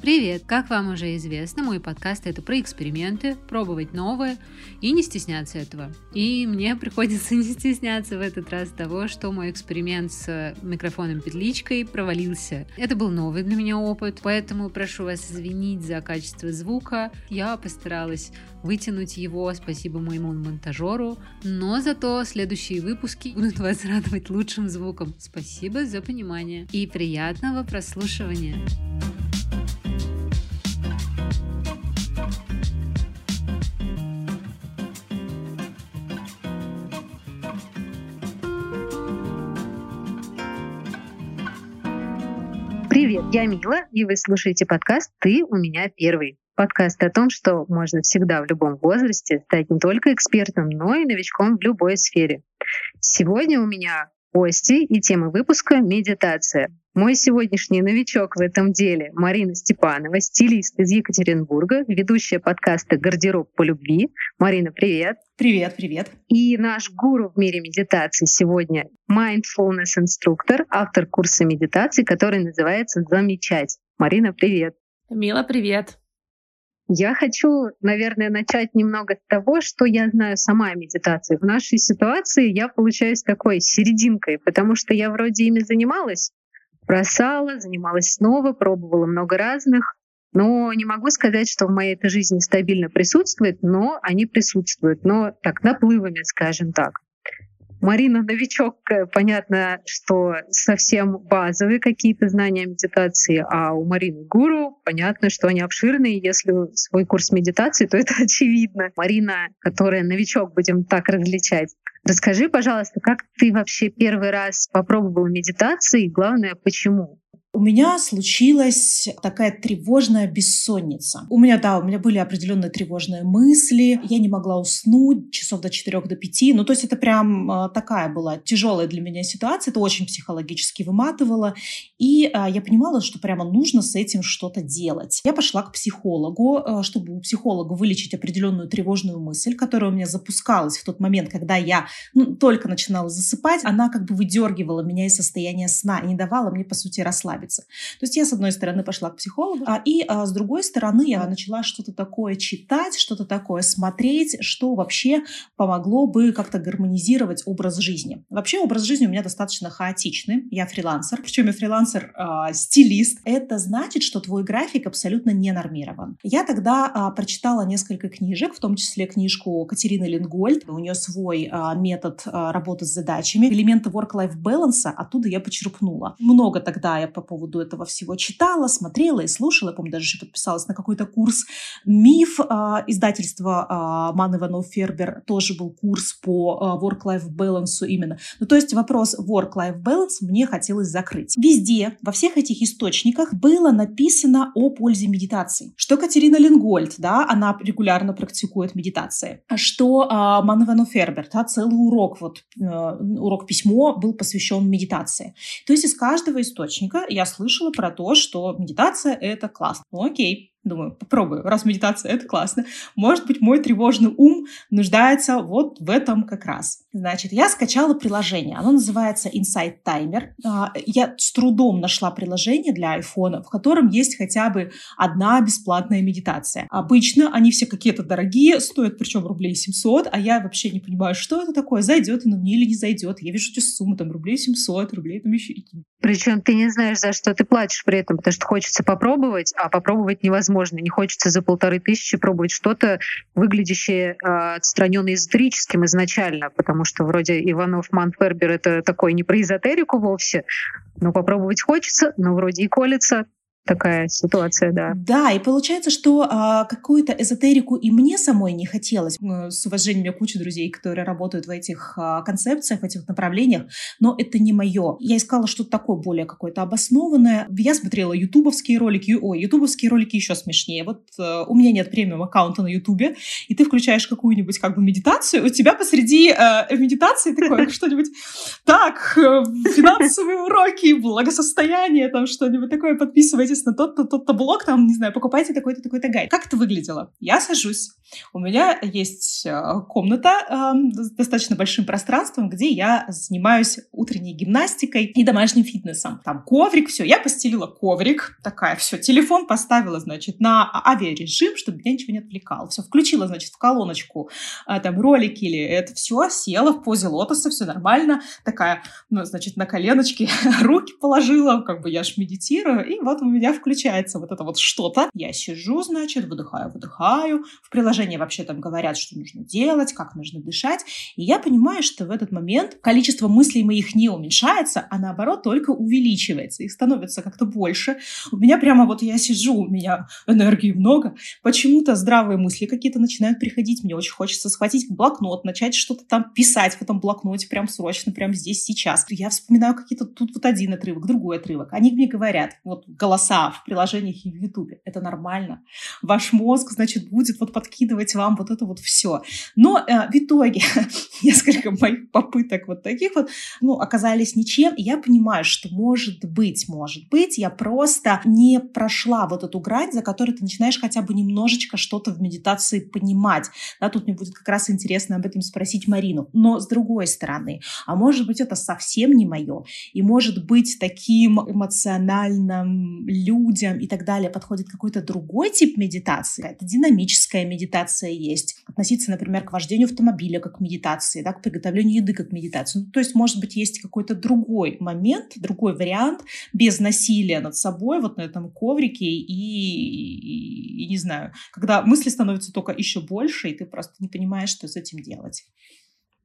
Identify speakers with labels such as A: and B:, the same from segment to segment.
A: Привет! Как вам уже известно, мой подкаст это про эксперименты, пробовать новое и не стесняться этого. И мне приходится не стесняться в этот раз того, что мой эксперимент с микрофоном-петличкой провалился. Это был новый для меня опыт, поэтому прошу вас извинить за качество звука. Я постаралась вытянуть его, спасибо моему монтажеру, но зато следующие выпуски будут вас радовать лучшим звуком. Спасибо за понимание и приятного прослушивания.
B: Я Мила, и вы слушаете подкаст «Ты у меня первый». Подкаст о том, что можно всегда в любом возрасте стать не только экспертом, но и новичком в любой сфере. Сегодня у меня гости и тема выпуска — медитация. Мой сегодняшний новичок в этом деле — Марина Степанова, стилист из Екатеринбурга, ведущая подкаста «Гардероб по любви». Марина, привет!
C: Привет, привет!
B: И наш гуру в мире медитации сегодня — mindfulness-инструктор, автор курса медитации, который называется «Замечать». Марина, привет!
C: Мила, привет!
B: Я хочу, наверное, начать немного с того, что я знаю сама о медитации. В нашей ситуации я получаюсь такой серединкой, потому что я вроде ими занималась, бросала, занималась снова, пробовала много разных, но не могу сказать, что в моей этой жизни стабильно присутствует, но они присутствуют, но так наплывами, скажем так. Марина новичок, э, понятно, что совсем базовые какие-то знания медитации, а у Марины гуру понятно, что они обширные. Если свой курс медитации, то это очевидно. Марина, которая новичок, будем так различать. Расскажи, пожалуйста, как ты вообще первый раз попробовала медитации и, главное, почему?
C: У меня случилась такая тревожная бессонница. У меня, да, у меня были определенные тревожные мысли. Я не могла уснуть часов до 4 до 5. Ну, то есть это прям а, такая была тяжелая для меня ситуация. Это очень психологически выматывало. И а, я понимала, что прямо нужно с этим что-то делать. Я пошла к психологу, а, чтобы у психолога вылечить определенную тревожную мысль, которая у меня запускалась в тот момент, когда я ну, только начинала засыпать. Она как бы выдергивала меня из состояния сна и не давала мне, по сути, расслабиться расслабиться. То есть я, с одной стороны, пошла к психологу, а, и а, с другой стороны, я начала что-то такое читать, что-то такое смотреть, что вообще помогло бы как-то гармонизировать образ жизни. Вообще образ жизни у меня достаточно хаотичный. Я фрилансер, причем я фрилансер-стилист. А, Это значит, что твой график абсолютно не нормирован. Я тогда а, прочитала несколько книжек, в том числе книжку Катерины Лингольд. У нее свой а, метод а, работы с задачами. Элементы work-life balance оттуда я почерпнула. Много тогда я поводу этого всего читала, смотрела и слушала. Я помню, даже еще подписалась на какой-то курс «Миф» э, издательства э, Ман Иванов Фербер. Тоже был курс по э, work-life balance именно. Ну, то есть вопрос work-life balance мне хотелось закрыть. Везде, во всех этих источниках было написано о пользе медитации. Что Катерина Ленгольд, да, она регулярно практикует медитации. Что э, Ман Иванов Фербер, да, целый урок, вот э, урок письмо был посвящен медитации. То есть из каждого источника я слышала про то, что медитация — это классно. Ну, окей, Думаю, попробую, раз медитация — это классно. Может быть, мой тревожный ум нуждается вот в этом как раз. Значит, я скачала приложение. Оно называется Insight Timer. А, я с трудом нашла приложение для iPhone, в котором есть хотя бы одна бесплатная медитация. Обычно они все какие-то дорогие, стоят причем рублей 700, а я вообще не понимаю, что это такое, зайдет оно мне или не зайдет. Я вижу эти суммы, там, рублей 700, рублей там еще.
B: Причем ты не знаешь, за что ты платишь при этом, потому что хочется попробовать, а попробовать невозможно невозможно. Не хочется за полторы тысячи пробовать что-то, выглядящее э, отстраненно эзотерическим изначально, потому что вроде Иванов Манфербер это такой не про эзотерику вовсе, но попробовать хочется, но вроде и колется такая ситуация, да.
C: Да, и получается, что а, какую-то эзотерику и мне самой не хотелось. С уважением, меня куча друзей, которые работают в этих а, концепциях, в этих направлениях, но это не мое. Я искала что-то такое более какое-то обоснованное. Я смотрела ютубовские ролики. Ой, ютубовские ролики еще смешнее. Вот а, у меня нет премиум аккаунта на ютубе, и ты включаешь какую-нибудь как бы медитацию, у тебя посреди э, медитации такое что-нибудь, так, э, финансовые уроки, благосостояние, там что-нибудь такое подписывать подписывайтесь на тот-то, тот-то блог, там, не знаю, покупайте такой-то, такой-то гайд. Как это выглядело? Я сажусь, у меня есть э, комната э, с достаточно большим пространством, где я занимаюсь утренней гимнастикой и домашним фитнесом. Там коврик, все. Я постелила коврик, такая, все, телефон поставила, значит, на авиарежим, чтобы меня ничего не отвлекало. Все, включила, значит, в колоночку э, там ролики или это все, села в позе лотоса, все нормально, такая, ну, значит, на коленочки руки положила, как бы я ж медитирую, и вот у меня включается вот это вот что-то. Я сижу, значит, выдыхаю, выдыхаю. В приложении вообще там говорят, что нужно делать, как нужно дышать. И я понимаю, что в этот момент количество мыслей моих не уменьшается, а наоборот только увеличивается. Их становится как-то больше. У меня прямо вот я сижу, у меня энергии много. Почему-то здравые мысли какие-то начинают приходить. Мне очень хочется схватить блокнот, начать что-то там писать в этом блокноте прям срочно, прям здесь, сейчас. Я вспоминаю какие-то тут вот один отрывок, другой отрывок. Они мне говорят, вот голоса в приложениях и в Ютубе, это нормально. Ваш мозг, значит, будет вот подкидывать вам вот это вот все. Но э, в итоге несколько моих попыток вот таких вот, ну, оказались ничем. И я понимаю, что может быть, может быть, я просто не прошла вот эту грань, за которой ты начинаешь хотя бы немножечко что-то в медитации понимать. Да, тут мне будет как раз интересно об этом спросить Марину. Но с другой стороны, а может быть, это совсем не мое. И может быть, таким эмоциональным людям и так далее подходит какой-то другой тип медитации. Это динамическая медитация есть. Относиться, например, к вождению автомобиля как к медитации, да, к приготовлению еды как к медитации. Ну, то есть, может быть, есть какой-то другой момент, другой вариант без насилия над собой вот на этом коврике и, и, и не знаю, когда мысли становятся только еще больше, и ты просто не понимаешь, что с этим делать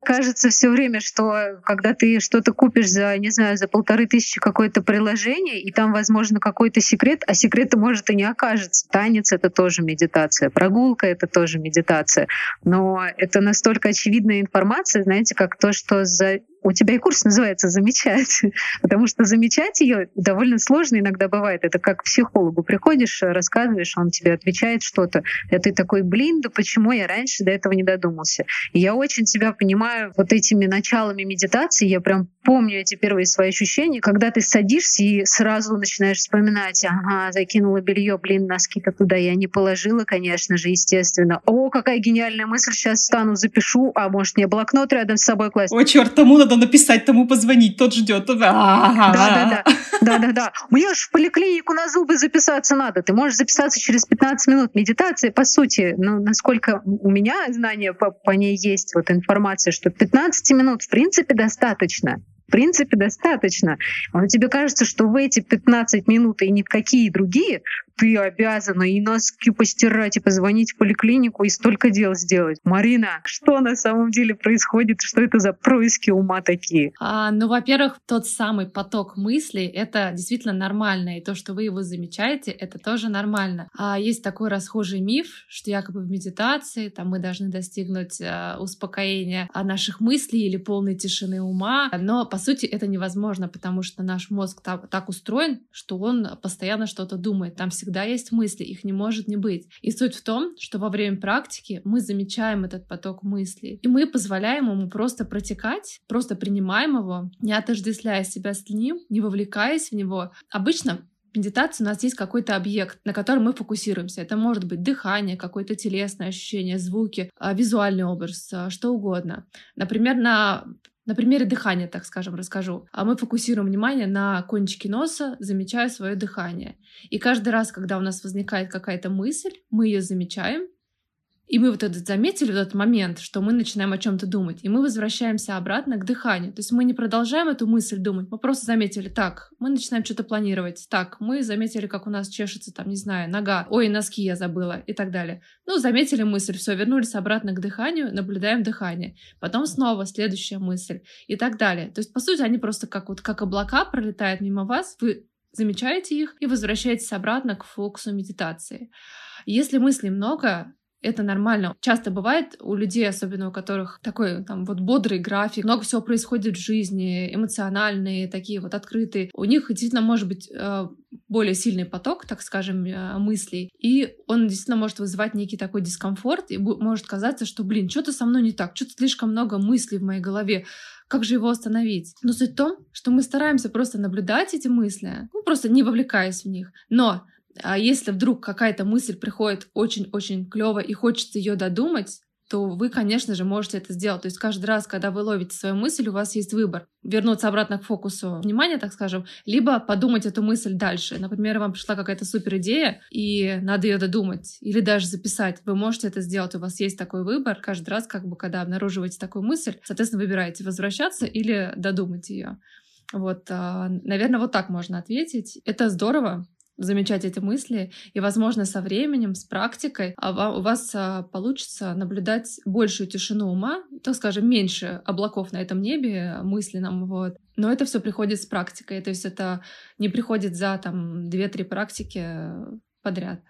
B: кажется все время, что когда ты что-то купишь за, не знаю, за полторы тысячи какое-то приложение, и там, возможно, какой-то секрет, а секрета может и не окажется. Танец — это тоже медитация, прогулка — это тоже медитация. Но это настолько очевидная информация, знаете, как то, что за у тебя и курс называется «Замечать», потому что замечать ее довольно сложно иногда бывает. Это как к психологу приходишь, рассказываешь, он тебе отвечает что-то, и ты такой, блин, да почему я раньше до этого не додумался? И я очень тебя понимаю вот этими началами медитации, я прям помню эти первые свои ощущения, когда ты садишься и сразу начинаешь вспоминать, ага, закинула белье, блин, носки-то туда я не положила, конечно же, естественно. О, какая гениальная мысль, сейчас встану, запишу, а может мне блокнот рядом с собой класть?
C: О, черт, тому надо надо написать, тому позвонить, тот ждет.
B: Да-да-да. Да-да-да. Мне же в поликлинику на зубы записаться надо. Ты можешь записаться через 15 минут. Медитация, по сути, ну, насколько у меня знания по, по ней есть, вот информация, что 15 минут в принципе достаточно в принципе, достаточно. Но тебе кажется, что в эти 15 минут и ни в какие другие ты обязана и носки постирать, и позвонить в поликлинику, и столько дел сделать. Марина, что на самом деле происходит? Что это за происки ума такие?
D: А, ну, во-первых, тот самый поток мыслей — это действительно нормально, и то, что вы его замечаете, это тоже нормально. А есть такой расхожий миф, что якобы в медитации там мы должны достигнуть а, успокоения наших мыслей или полной тишины ума, но по сути это невозможно, потому что наш мозг так, так устроен, что он постоянно что-то думает. Там всегда есть мысли, их не может не быть. И суть в том, что во время практики мы замечаем этот поток мыслей, и мы позволяем ему просто протекать, просто принимаем его, не отождествляя себя с ним, не вовлекаясь в него. Обычно медитации у нас есть какой-то объект, на котором мы фокусируемся. Это может быть дыхание, какое-то телесное ощущение, звуки, а, визуальный образ, а, что угодно. Например, на на примере дыхания, так скажем, расскажу. А мы фокусируем внимание на кончике носа, замечая свое дыхание. И каждый раз, когда у нас возникает какая-то мысль, мы ее замечаем, и мы вот этот заметили, вот этот момент, что мы начинаем о чем-то думать, и мы возвращаемся обратно к дыханию. То есть мы не продолжаем эту мысль думать, мы просто заметили, так, мы начинаем что-то планировать, так, мы заметили, как у нас чешется, там, не знаю, нога, ой, носки я забыла и так далее. Ну, заметили мысль, все, вернулись обратно к дыханию, наблюдаем дыхание. Потом снова следующая мысль и так далее. То есть, по сути, они просто как вот как облака пролетают мимо вас, вы замечаете их и возвращаетесь обратно к фокусу медитации. Если мыслей много, это нормально. Часто бывает у людей, особенно у которых такой там вот бодрый график, много всего происходит в жизни, эмоциональные, такие вот открытые. У них действительно может быть э, более сильный поток, так скажем, э, мыслей, и он действительно может вызывать некий такой дискомфорт, и может казаться, что, блин, что-то со мной не так, что-то слишком много мыслей в моей голове, как же его остановить? Но суть в том, что мы стараемся просто наблюдать эти мысли, ну, просто не вовлекаясь в них. Но а если вдруг какая-то мысль приходит очень-очень клево и хочется ее додумать, то вы, конечно же, можете это сделать. То есть каждый раз, когда вы ловите свою мысль, у вас есть выбор. Вернуться обратно к фокусу внимания, так скажем, либо подумать эту мысль дальше. Например, вам пришла какая-то супер идея, и надо ее додумать, или даже записать. Вы можете это сделать, у вас есть такой выбор. Каждый раз, как бы, когда обнаруживаете такую мысль, соответственно, выбираете возвращаться или додумать ее. Вот, а, наверное, вот так можно ответить. Это здорово, замечать эти мысли, и, возможно, со временем, с практикой а у вас а, получится наблюдать большую тишину ума, так скажем, меньше облаков на этом небе мысленном, вот. Но это все приходит с практикой, то есть это не приходит за там 2-3 практики подряд.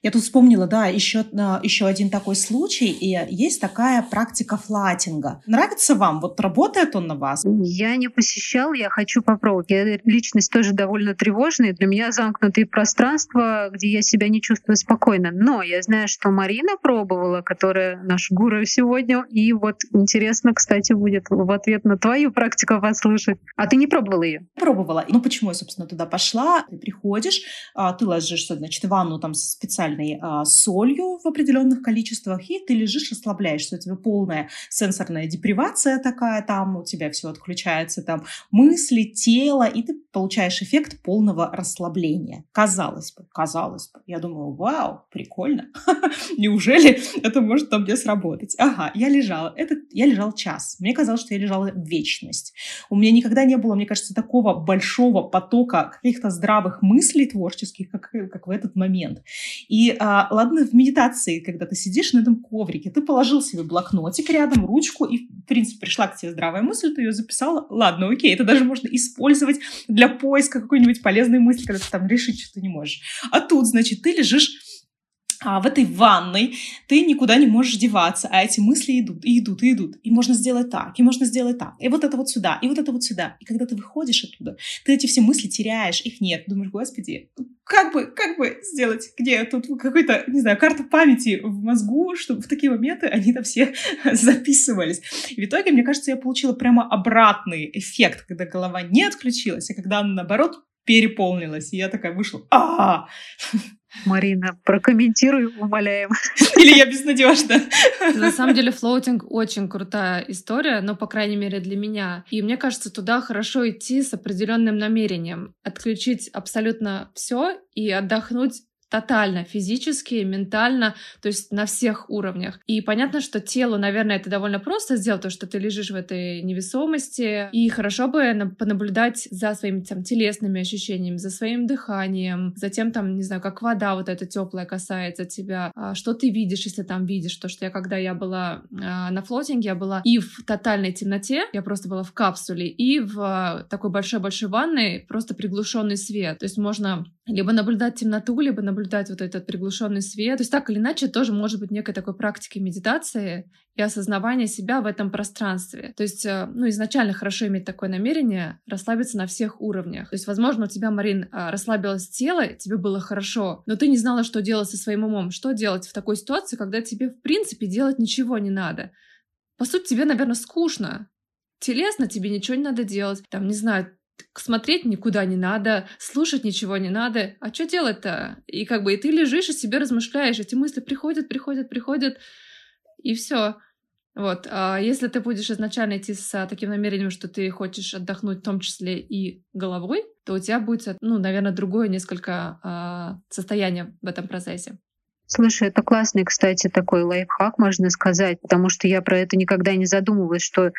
C: Я тут вспомнила, да, еще, еще один такой случай, и есть такая практика флатинга. Нравится вам? Вот работает он на вас?
B: Я не посещал, я хочу попробовать. Я личность тоже довольно тревожная. Для меня замкнутые пространства, где я себя не чувствую спокойно. Но я знаю, что Марина пробовала, которая наш гуру сегодня. И вот интересно, кстати, будет в ответ на твою практику послушать. А ты не пробовала ее?
C: Пробовала. Ну, почему я, собственно, туда пошла? Ты приходишь, а, ты ложишься, значит, в ванну там специально специальной а, солью в определенных количествах, и ты лежишь, расслабляешься. У тебя полная сенсорная депривация такая, там у тебя все отключается, там мысли, тело, и ты получаешь эффект полного расслабления. Казалось бы, казалось бы. Я думаю, вау, прикольно. Неужели это может там мне сработать? Ага, я лежала. Это, я лежал час. Мне казалось, что я лежала вечность. У меня никогда не было, мне кажется, такого большого потока каких-то здравых мыслей творческих, как, как в этот момент. И а, ладно, в медитации, когда ты сидишь на этом коврике, ты положил себе блокнотик рядом, ручку, и, в принципе, пришла к тебе здравая мысль, ты ее записала. Ладно, окей, это даже можно использовать для поиска какой-нибудь полезной мысли, когда ты там решить что-то не можешь. А тут, значит, ты лежишь а в этой ванной ты никуда не можешь деваться, а эти мысли идут, и идут, и идут. И можно сделать так, и можно сделать так, и вот это вот сюда, и вот это вот сюда. И когда ты выходишь оттуда, ты эти все мысли теряешь, их нет. Думаешь, господи, как бы, как бы сделать, где тут какой-то, не знаю, карта памяти в мозгу, чтобы в такие моменты они там все записывались. И в итоге, мне кажется, я получила прямо обратный эффект, когда голова не отключилась, а когда она, наоборот, переполнилась. И я такая вышла, а
B: Марина, прокомментируй, умоляем.
C: Или я безнадежна.
D: На самом деле, флоутинг очень крутая история, но, по крайней мере, для меня. И мне кажется, туда хорошо идти с определенным намерением. Отключить абсолютно все и отдохнуть тотально, физически, ментально, то есть на всех уровнях. И понятно, что телу, наверное, это довольно просто сделать, то, что ты лежишь в этой невесомости, и хорошо бы понаблюдать за своими там телесными ощущениями, за своим дыханием, затем там, не знаю, как вода вот эта теплая касается тебя, а, что ты видишь, если там видишь, то, что я, когда я была а, на флотинге, я была и в тотальной темноте, я просто была в капсуле, и в такой большой-большой ванной просто приглушенный свет, то есть можно либо наблюдать темноту, либо наблюдать вот этот приглушенный свет. То есть так или иначе тоже может быть некой такой практикой медитации и осознавания себя в этом пространстве. То есть, э, ну, изначально хорошо иметь такое намерение расслабиться на всех уровнях. То есть, возможно, у тебя, Марин, а, расслабилось тело, тебе было хорошо, но ты не знала, что делать со своим умом. Что делать в такой ситуации, когда тебе, в принципе, делать ничего не надо? По сути, тебе, наверное, скучно. Телесно тебе ничего не надо делать. Там, не знаю, смотреть никуда не надо, слушать ничего не надо. А что делать-то? И как бы и ты лежишь и себе размышляешь, эти мысли приходят, приходят, приходят, и все. Вот. А если ты будешь изначально идти с таким намерением, что ты хочешь отдохнуть в том числе и головой, то у тебя будет, ну, наверное, другое несколько а, состояние в этом процессе.
B: Слушай, это классный, кстати, такой лайфхак, можно сказать, потому что я про это никогда не задумывалась, что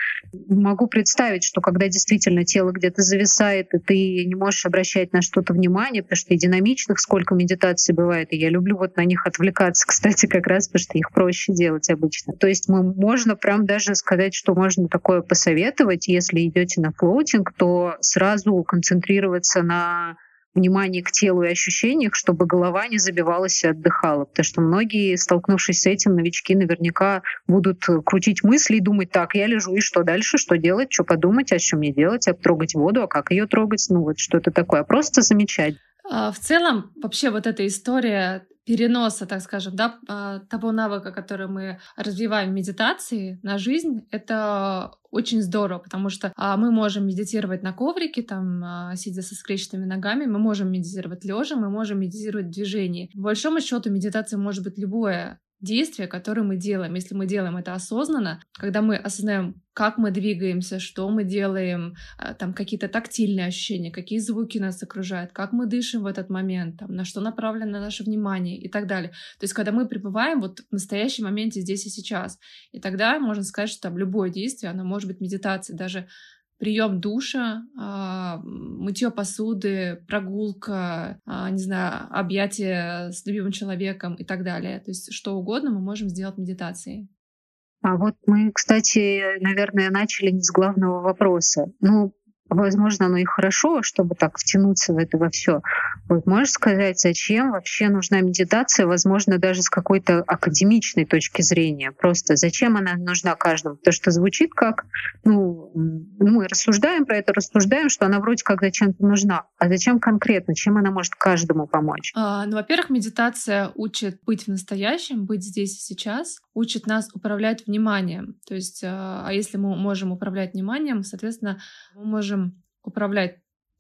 B: могу представить, что когда действительно тело где-то зависает, и ты не можешь обращать на что-то внимание, потому что и динамичных сколько медитаций бывает, и я люблю вот на них отвлекаться, кстати, как раз, потому что их проще делать обычно. То есть мы можно прям даже сказать, что можно такое посоветовать, если идете на флоутинг, то сразу концентрироваться на внимание к телу и ощущениях, чтобы голова не забивалась и отдыхала. Потому что многие, столкнувшись с этим, новички наверняка будут крутить мысли и думать, так, я лежу, и что дальше, что делать, что подумать, а что мне делать, а трогать воду, а как ее трогать, ну вот что-то такое. А просто замечать.
D: А в целом, вообще вот эта история переноса, так скажем, да, а, того навыка, который мы развиваем в медитации на жизнь, это очень здорово, потому что а, мы можем медитировать на коврике, там, а, сидя со скрещенными ногами, мы можем медитировать лежа, мы можем медитировать в движении. По большому счету медитация может быть любое действия, которые мы делаем. Если мы делаем это осознанно, когда мы осознаем, как мы двигаемся, что мы делаем, а, там какие-то тактильные ощущения, какие звуки нас окружают, как мы дышим в этот момент, там, на что направлено наше внимание и так далее. То есть, когда мы пребываем вот в настоящем моменте здесь и сейчас, и тогда можно сказать, что там любое действие, оно может быть медитацией, даже прием душа, а, мытье посуды, прогулка, а, не знаю, объятие с любимым человеком и так далее. То есть что угодно мы можем сделать медитацией.
B: А вот мы, кстати, наверное, начали не с главного вопроса. Ну, возможно, оно и хорошо, чтобы так втянуться в это во все. Вот можешь сказать, зачем вообще нужна медитация, возможно, даже с какой-то академичной точки зрения? Просто зачем она нужна каждому? Потому что звучит как, ну, мы рассуждаем про это, рассуждаем, что она вроде как зачем-то нужна. А зачем конкретно? Чем она может каждому помочь?
D: А, ну, во-первых, медитация учит быть в настоящем, быть здесь и сейчас, учит нас управлять вниманием. То есть, а, а если мы можем управлять вниманием, соответственно, мы можем управлять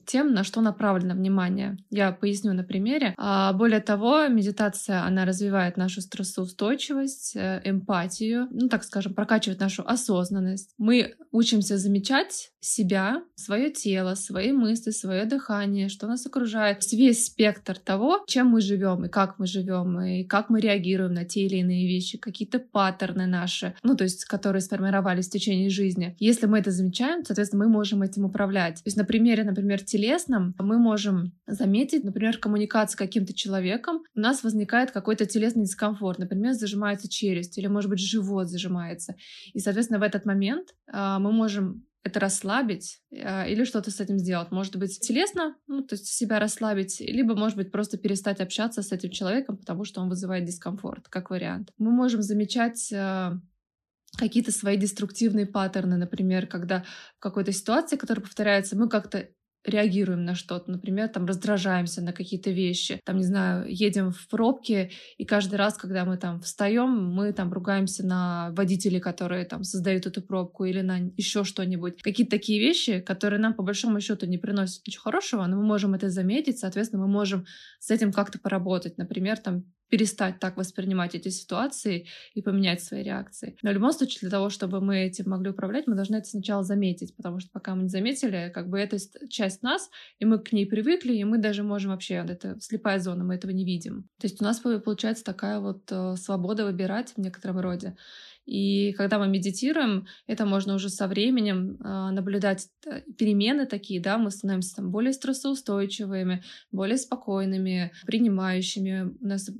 D: тем, на что направлено внимание. Я поясню на примере. А, более того, медитация, она развивает нашу стрессоустойчивость, э, эмпатию, ну, так скажем, прокачивает нашу осознанность. Мы учимся замечать себя, свое тело, свои мысли, свое дыхание, что нас окружает. Весь спектр того, чем мы живем и как мы живем, и как мы реагируем на те или иные вещи, какие-то паттерны наши, ну, то есть, которые сформировались в течение жизни. Если мы это замечаем, соответственно, мы можем этим управлять. То есть на примере, например, телесном мы можем заметить, например, коммуникацию с каким-то человеком, у нас возникает какой-то телесный дискомфорт, например, зажимается челюсть или, может быть, живот зажимается. И, соответственно, в этот момент а, мы можем это расслабить э, или что-то с этим сделать. Может быть, телесно, ну, то есть себя расслабить, либо, может быть, просто перестать общаться с этим человеком, потому что он вызывает дискомфорт, как вариант. Мы можем замечать э, какие-то свои деструктивные паттерны, например, когда в какой-то ситуации, которая повторяется, мы как-то реагируем на что-то, например, там раздражаемся на какие-то вещи, там, не знаю, едем в пробке, и каждый раз, когда мы там встаем, мы там ругаемся на водителей, которые там создают эту пробку или на еще что-нибудь. Какие-то такие вещи, которые нам по большому счету не приносят ничего хорошего, но мы можем это заметить, соответственно, мы можем с этим как-то поработать. Например, там перестать так воспринимать эти ситуации и поменять свои реакции. Но в любом случае, для того, чтобы мы этим могли управлять, мы должны это сначала заметить, потому что пока мы не заметили, как бы это часть нас, и мы к ней привыкли, и мы даже можем вообще, это слепая зона, мы этого не видим. То есть у нас получается такая вот э, свобода выбирать в некотором роде. И когда мы медитируем, это можно уже со временем э, наблюдать э, перемены такие, да, мы становимся там более стрессоустойчивыми, более спокойными, принимающими, у нас э,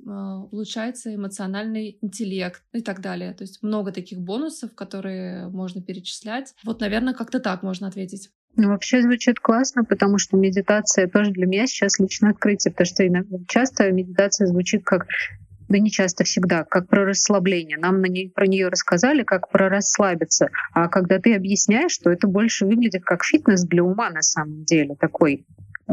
D: улучшается эмоциональный интеллект и так далее. То есть много таких бонусов, которые можно перечислять. Вот, наверное, как-то так можно ответить.
B: Ну, вообще звучит классно, потому что медитация тоже для меня сейчас личное открытие, потому что часто медитация звучит как да не часто, всегда, как про расслабление. Нам на ней, про нее рассказали, как про расслабиться. А когда ты объясняешь, что это больше выглядит как фитнес для ума на самом деле, такой э,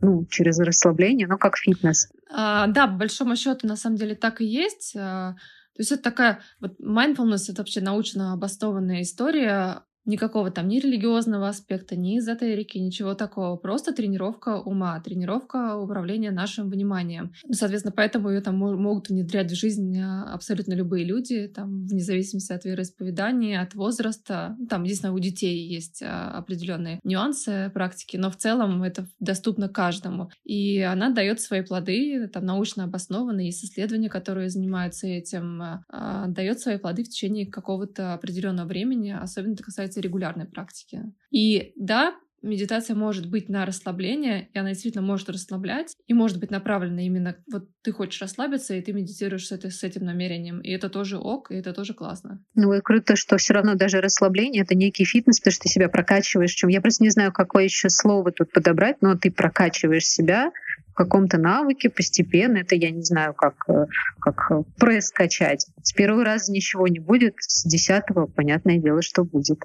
B: ну, через расслабление, но как фитнес.
D: А, да, по большому счету, на самом деле так и есть. А, то есть это такая, вот mindfulness — это вообще научно обоснованная история Никакого там ни религиозного аспекта, ни эзотерики, ничего такого. Просто тренировка ума, тренировка управления нашим вниманием. Соответственно, поэтому ее там могут внедрять в жизнь а, абсолютно любые люди, там, вне зависимости от вероисповедания, от возраста. Там, единственное, у детей есть а, определенные нюансы практики, но в целом это доступно каждому. И она дает свои плоды, там, научно обоснованные, есть исследования, которые занимаются этим, а, дает свои плоды в течение какого-то определенного времени, особенно это касается касается регулярной практики. И да, медитация может быть на расслабление, и она действительно может расслаблять, и может быть направлена именно вот ты хочешь расслабиться, и ты медитируешь с, этой, с этим намерением. И это тоже ок, и это тоже классно.
B: Ну и круто, что все равно даже расслабление — это некий фитнес, потому что ты себя прокачиваешь. Чем я просто не знаю, какое еще слово тут подобрать, но ты прокачиваешь себя в каком-то навыке постепенно. Это я не знаю, как, э, как пресс качать. С первого раза ничего не будет, с десятого, понятное дело, что будет.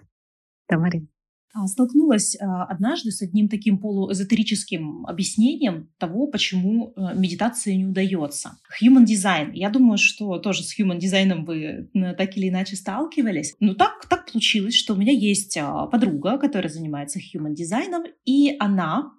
B: Да, Марина?
C: А, столкнулась а, однажды с одним таким полуэзотерическим объяснением того, почему э, медитация не удается. Human design. Я думаю, что тоже с human дизайном вы так или иначе сталкивались. Но так, так получилось, что у меня есть а, подруга, которая занимается human дизайном, и она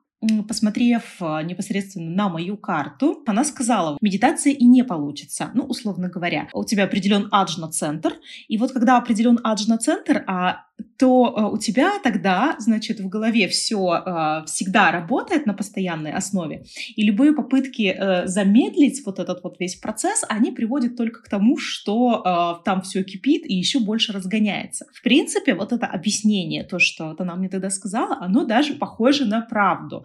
C: посмотрев непосредственно на мою карту, она сказала, медитация и не получится. Ну, условно говоря, у тебя определен аджна-центр, и вот когда определен аджна-центр, а то э, у тебя тогда, значит, в голове все э, всегда работает на постоянной основе, и любые попытки э, замедлить вот этот вот весь процесс, они приводят только к тому, что там все кипит и еще больше разгоняется. В принципе, вот это объяснение, то, что она мне тогда сказала, оно даже похоже на правду.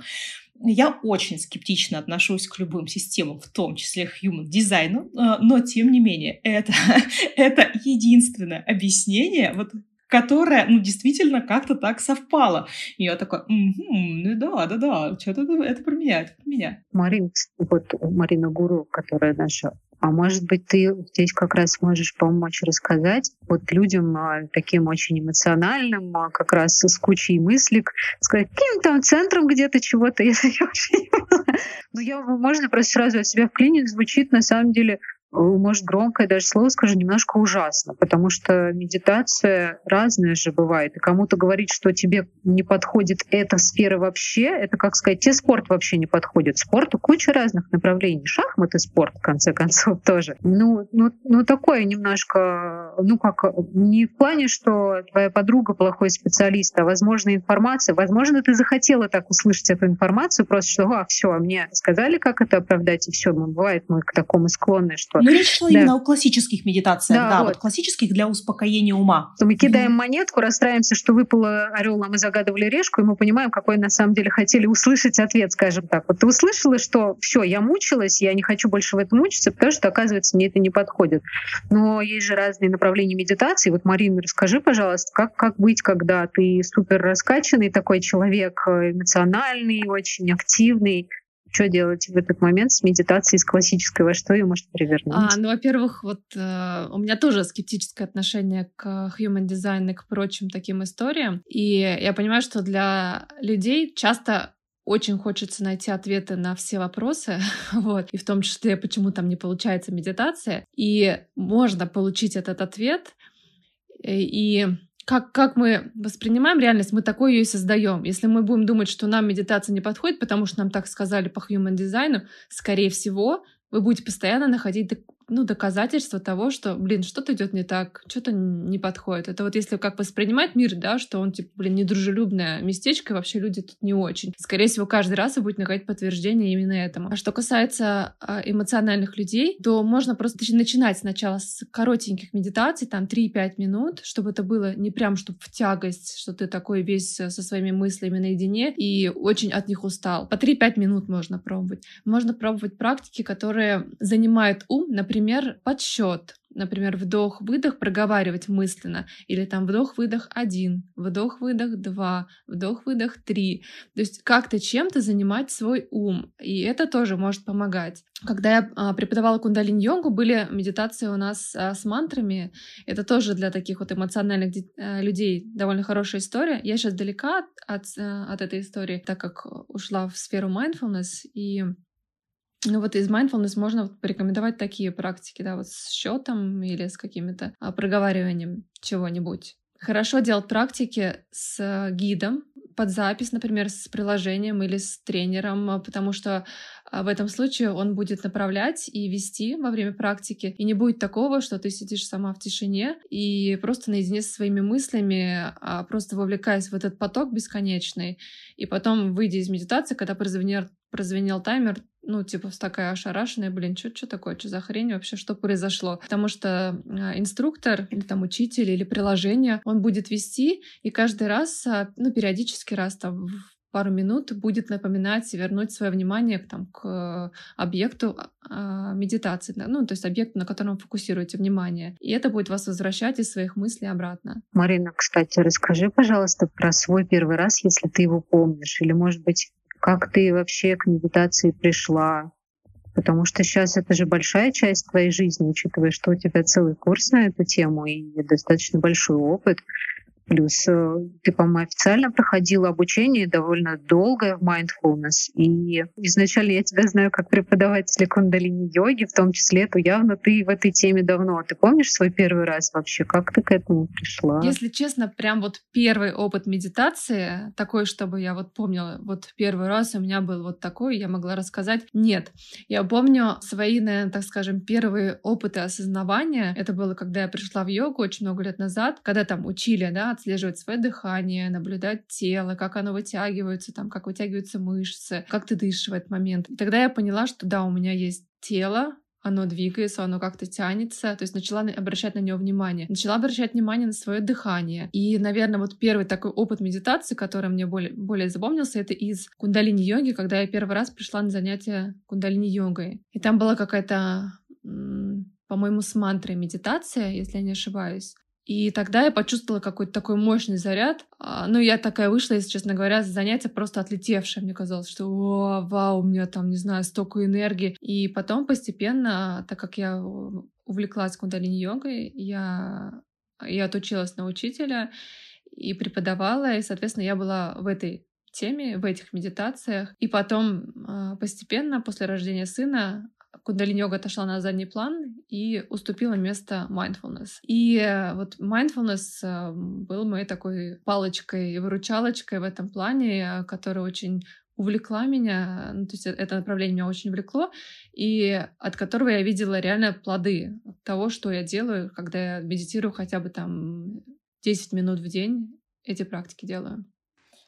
C: Я очень скептично отношусь к любым системам, в том числе human дизайну, но тем не менее это, это единственное объяснение, вот которая, ну, действительно как-то так совпала. И я такой, угу, да, да, да, что-то это про меня, это про меня.
B: Марин, вот Марина Гуру, которая наша а может быть, ты здесь как раз можешь помочь рассказать вот людям а, таким очень эмоциональным, а, как раз с кучей мыслик, сказать, каким там центром где-то чего-то, если я вообще не. Ну, я, можно просто сразу от себя вклинить, звучит на самом деле может, громкое даже слово скажу, немножко ужасно, потому что медитация разная же бывает. И кому-то говорить, что тебе не подходит эта сфера вообще, это, как сказать, тебе спорт вообще не подходит. Спорту куча разных направлений. Шахматы спорт, в конце концов, тоже. Ну, ну, ну такое немножко, ну как, не в плане, что твоя подруга плохой специалист, а возможно информация. Возможно, ты захотела так услышать эту информацию, просто что, а, все, мне сказали, как это оправдать, и все, бывает мы к такому склонны, что
C: но речь шла да. именно о классических медитациях, да, да вот. вот классических для успокоения ума.
B: Мы кидаем монетку, расстраиваемся, что выпало орел, а мы загадывали решку, и мы понимаем, какой на самом деле хотели услышать ответ, скажем так. Вот ты услышала, что все, я мучилась, я не хочу больше в этом мучиться, потому что, оказывается, мне это не подходит. Но есть же разные направления медитации. Вот, Марина, расскажи, пожалуйста, как, как быть, когда ты супер раскачанный такой человек, э, эмоциональный, очень активный, что делать в этот момент с медитацией, с классической, во что ее может перевернуть?
D: А, ну, во-первых, вот э, у меня тоже скептическое отношение к human design и к прочим таким историям. И я понимаю, что для людей часто очень хочется найти ответы на все вопросы, вот, и в том числе, почему там не получается медитация. И можно получить этот ответ, э, и как, как мы воспринимаем реальность, мы такой ее и создаем. Если мы будем думать, что нам медитация не подходит, потому что нам так сказали по human дизайну, скорее всего, вы будете постоянно находить ну, доказательство того, что, блин, что-то идет не так, что-то не подходит. Это вот если как воспринимать мир, да, что он, типа, блин, недружелюбное местечко, и вообще люди тут не очень. Скорее всего, каждый раз вы будете находить подтверждение именно этому. А что касается а, эмоциональных людей, то можно просто начинать сначала с коротеньких медитаций, там 3-5 минут, чтобы это было не прям, чтобы в тягость, что ты такой весь со своими мыслями наедине и очень от них устал. По 3-5 минут можно пробовать. Можно пробовать практики, которые занимают ум, например, например, подсчет, например, вдох-выдох проговаривать мысленно, или там вдох-выдох один, вдох-выдох два, вдох-выдох три. То есть как-то чем-то занимать свой ум, и это тоже может помогать. Когда я а, преподавала кундалинь-йогу, были медитации у нас а, с мантрами. Это тоже для таких вот эмоциональных а, людей довольно хорошая история. Я сейчас далека от, от этой истории, так как ушла в сферу mindfulness, и ну вот из mindfulness можно порекомендовать такие практики, да, вот с счетом или с какими-то а, проговариванием чего-нибудь. Хорошо делать практики с гидом, под запись, например, с приложением или с тренером, а, потому что в этом случае он будет направлять и вести во время практики. И не будет такого, что ты сидишь сама в тишине и просто наедине со своими мыслями, просто вовлекаясь в этот поток бесконечный. И потом, выйдя из медитации, когда прозвенел, прозвенел таймер, ну, типа, такая ошарашенная, блин, что что такое, что за хрень вообще, что произошло? Потому что а, инструктор или там учитель или приложение, он будет вести, и каждый раз, а, ну, периодически раз там пару минут будет напоминать вернуть свое внимание там, к объекту э, медитации, ну, то есть объекту, на котором фокусируете внимание. И это будет вас возвращать из своих мыслей обратно.
B: Марина, кстати, расскажи, пожалуйста, про свой первый раз, если ты его помнишь, или, может быть, как ты вообще к медитации пришла? Потому что сейчас это же большая часть твоей жизни, учитывая, что у тебя целый курс на эту тему и достаточно большой опыт. Плюс э, ты, по-моему, официально проходила обучение довольно долгое в mindfulness. И изначально я тебя знаю как преподавателя кундалини-йоги, в том числе, то явно ты в этой теме давно. Ты помнишь свой первый раз вообще? Как ты к этому пришла?
D: Если честно, прям вот первый опыт медитации, такой, чтобы я вот помнила, вот первый раз у меня был вот такой, я могла рассказать. Нет. Я помню свои, наверное, так скажем, первые опыты осознавания. Это было, когда я пришла в йогу очень много лет назад, когда там учили, да, отслеживать свое дыхание, наблюдать тело, как оно вытягивается, там, как вытягиваются мышцы, как ты дышишь в этот момент. И тогда я поняла, что да, у меня есть тело, оно двигается, оно как-то тянется, то есть начала обращать на него внимание, начала обращать внимание на свое дыхание. И, наверное, вот первый такой опыт медитации, который мне более, более запомнился, это из кундалини-йоги, когда я первый раз пришла на занятие кундалини-йогой. И там была какая-то, по-моему, с мантрой медитация, если я не ошибаюсь. И тогда я почувствовала какой-то такой мощный заряд. А, ну, я такая вышла, если честно говоря, с занятия просто отлетевшая. Мне казалось, что О, вау, у меня там, не знаю, столько энергии. И потом постепенно, так как я увлеклась кундалини-йогой, я, я отучилась на учителя и преподавала, и, соответственно, я была в этой теме, в этих медитациях. И потом а, постепенно, после рождения сына, кундалини-йога отошла на задний план и уступила место mindfulness. И э, вот mindfulness э, был моей такой палочкой и выручалочкой в этом плане, э, которая очень увлекла меня, ну, то есть это направление меня очень увлекло, и от которого я видела реально плоды того, что я делаю, когда я медитирую хотя бы там 10 минут в день, эти практики делаю.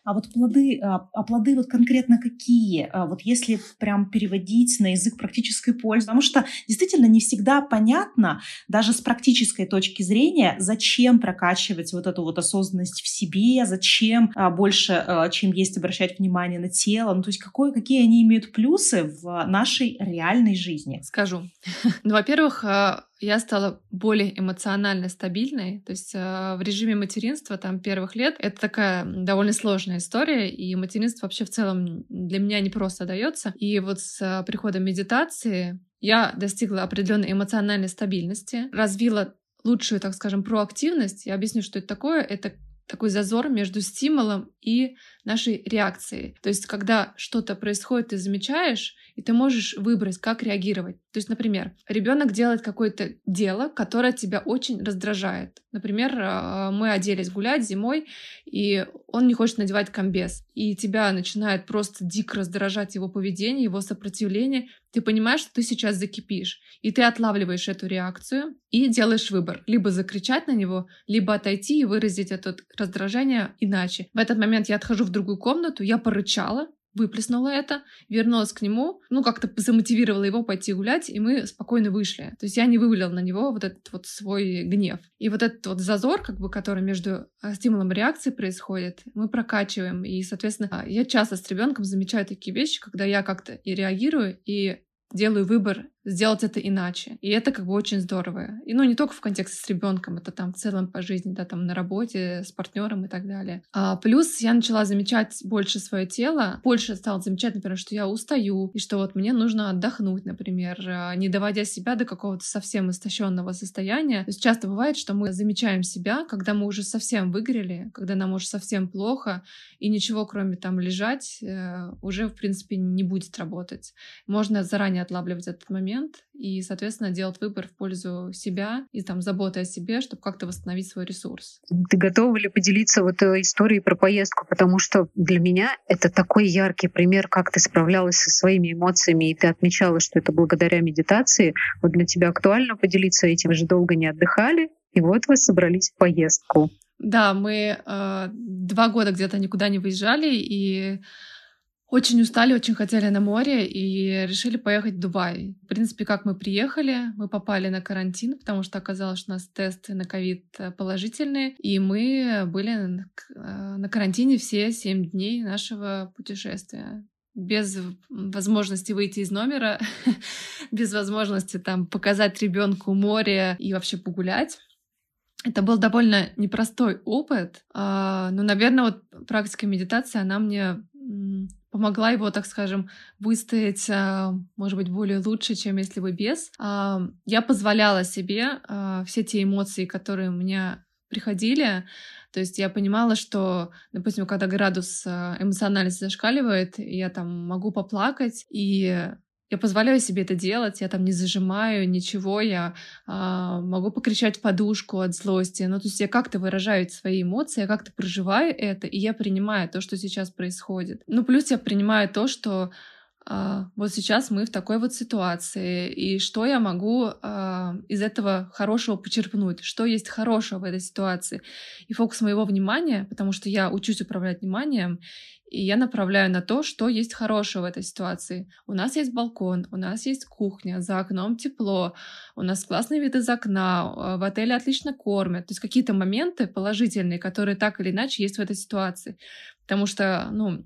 C: А вот плоды, а, а плоды вот конкретно какие? А вот если прям переводить на язык практической пользы, потому что действительно не всегда понятно, даже с практической точки зрения, зачем прокачивать вот эту вот осознанность в себе, зачем а, больше, чем есть, обращать внимание на тело, ну то есть какое, какие они имеют плюсы в нашей реальной жизни?
D: Скажу. Ну, во-первых, я стала более эмоционально стабильной. То есть э, в режиме материнства там первых лет это такая довольно сложная история, и материнство вообще в целом для меня не просто дается. И вот с э, приходом медитации я достигла определенной эмоциональной стабильности, развила лучшую, так скажем, проактивность. Я объясню, что это такое. Это такой зазор между стимулом и нашей реакцией. То есть, когда что-то происходит, ты замечаешь, и ты можешь выбрать, как реагировать. То есть, например, ребенок делает какое-то дело, которое тебя очень раздражает. Например, а, мы оделись гулять зимой, и он не хочет надевать комбез. И тебя начинает просто дико раздражать его поведение, его сопротивление. Ты понимаешь, что ты сейчас закипишь. И ты отлавливаешь эту реакцию и делаешь выбор. Либо закричать на него, либо отойти и выразить это раздражение иначе. В этот момент я отхожу в другую комнату, я порычала, выплеснула это, вернулась к нему, ну, как-то замотивировала его пойти гулять, и мы спокойно вышли. То есть я не вывалила на него вот этот вот свой гнев. И вот этот вот зазор, как бы, который между а, стимулом и реакцией происходит, мы прокачиваем. И, соответственно, а, я часто с ребенком замечаю такие вещи, когда я как-то и реагирую, и делаю выбор сделать это иначе. И это как бы очень здорово. И ну не только в контексте с ребенком, это там в целом по жизни, да, там на работе, с партнером и так далее. А, плюс я начала замечать больше свое тело, больше стала замечать, например, что я устаю, и что вот мне нужно отдохнуть, например, а, не доводя себя до какого-то совсем истощенного состояния. То есть часто бывает, что мы замечаем себя, когда мы уже совсем выгорели, когда нам уже совсем плохо, и ничего, кроме там лежать, э, уже, в принципе, не будет работать. Можно заранее отлавливать этот момент, момент и, соответственно, делать выбор в пользу себя и там заботы о себе, чтобы как-то восстановить свой ресурс.
B: Ты готова ли поделиться вот этой историей про поездку? Потому что для меня это такой яркий пример, как ты справлялась со своими эмоциями, и ты отмечала, что это благодаря медитации. Вот для тебя актуально поделиться этим же долго не отдыхали, и вот вы собрались в поездку.
D: Да, мы э, два года где-то никуда не выезжали, и очень устали, очень хотели на море и решили поехать в Дубай. В принципе, как мы приехали, мы попали на карантин, потому что оказалось, что у нас тесты на ковид э, положительные, и мы были э, на карантине все семь дней нашего путешествия без возможности выйти из номера, без возможности там показать ребенку море и вообще погулять. Это был довольно непростой опыт, а, но, наверное, вот практика медитации, она мне помогла его, так скажем, выстоять, а, может быть, более лучше, чем если бы без. А, я позволяла себе а, все те эмоции, которые у меня приходили. То есть я понимала, что, допустим, когда градус эмоциональности зашкаливает, я там могу поплакать, и я позволяю себе это делать, я там не зажимаю ничего, я а, могу покричать в подушку от злости. Ну, то есть я как-то выражаю свои эмоции, я как-то проживаю это, и я принимаю то, что сейчас происходит. Ну, плюс я принимаю то, что а, вот сейчас мы в такой вот ситуации, и что я могу а, из этого хорошего почерпнуть, что есть хорошего в этой ситуации. И фокус моего внимания, потому что я учусь управлять вниманием, и я направляю на то, что есть хорошего в этой ситуации. У нас есть балкон, у нас есть кухня, за окном тепло, у нас классный вид из окна, а, в отеле отлично кормят. То есть какие-то моменты положительные, которые так или иначе есть в этой ситуации. Потому что, ну,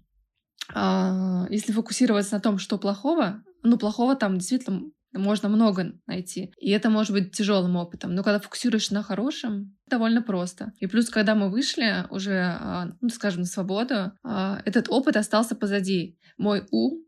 D: а, если фокусироваться на том, что плохого, ну, плохого там действительно можно много найти. И это может быть тяжелым опытом. Но когда фокусируешь на хорошем, довольно просто. И плюс, когда мы вышли уже, а, ну, скажем, на свободу, а, этот опыт остался позади. Мой ум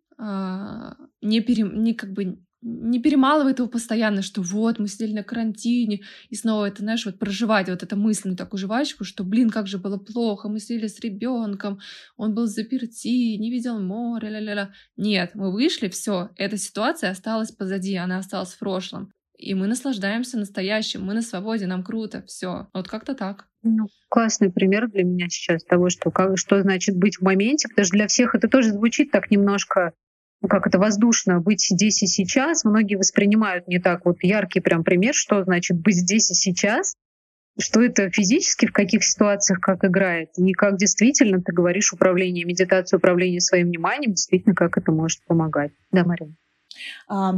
D: не, пере, не как бы не перемалывает его постоянно, что вот, мы сидели на карантине, и снова это, знаешь, вот проживать вот эту мысленную такую жвачку, что, блин, как же было плохо, мы сидели с ребенком, он был заперти, не видел море, ля-ля-ля. Нет, мы вышли, все, эта ситуация осталась позади, она осталась в прошлом. И мы наслаждаемся настоящим, мы на свободе, нам круто, все. Вот как-то так.
B: Ну, классный пример для меня сейчас того, что, как, что значит быть в моменте, потому что для всех это тоже звучит так немножко как это воздушно, быть здесь и сейчас, многие воспринимают не так вот яркий прям пример, что значит быть здесь и сейчас, что это физически, в каких ситуациях как играет, и как действительно, ты говоришь, управление, медитация, управление своим вниманием, действительно, как это может помогать. Да, Марина?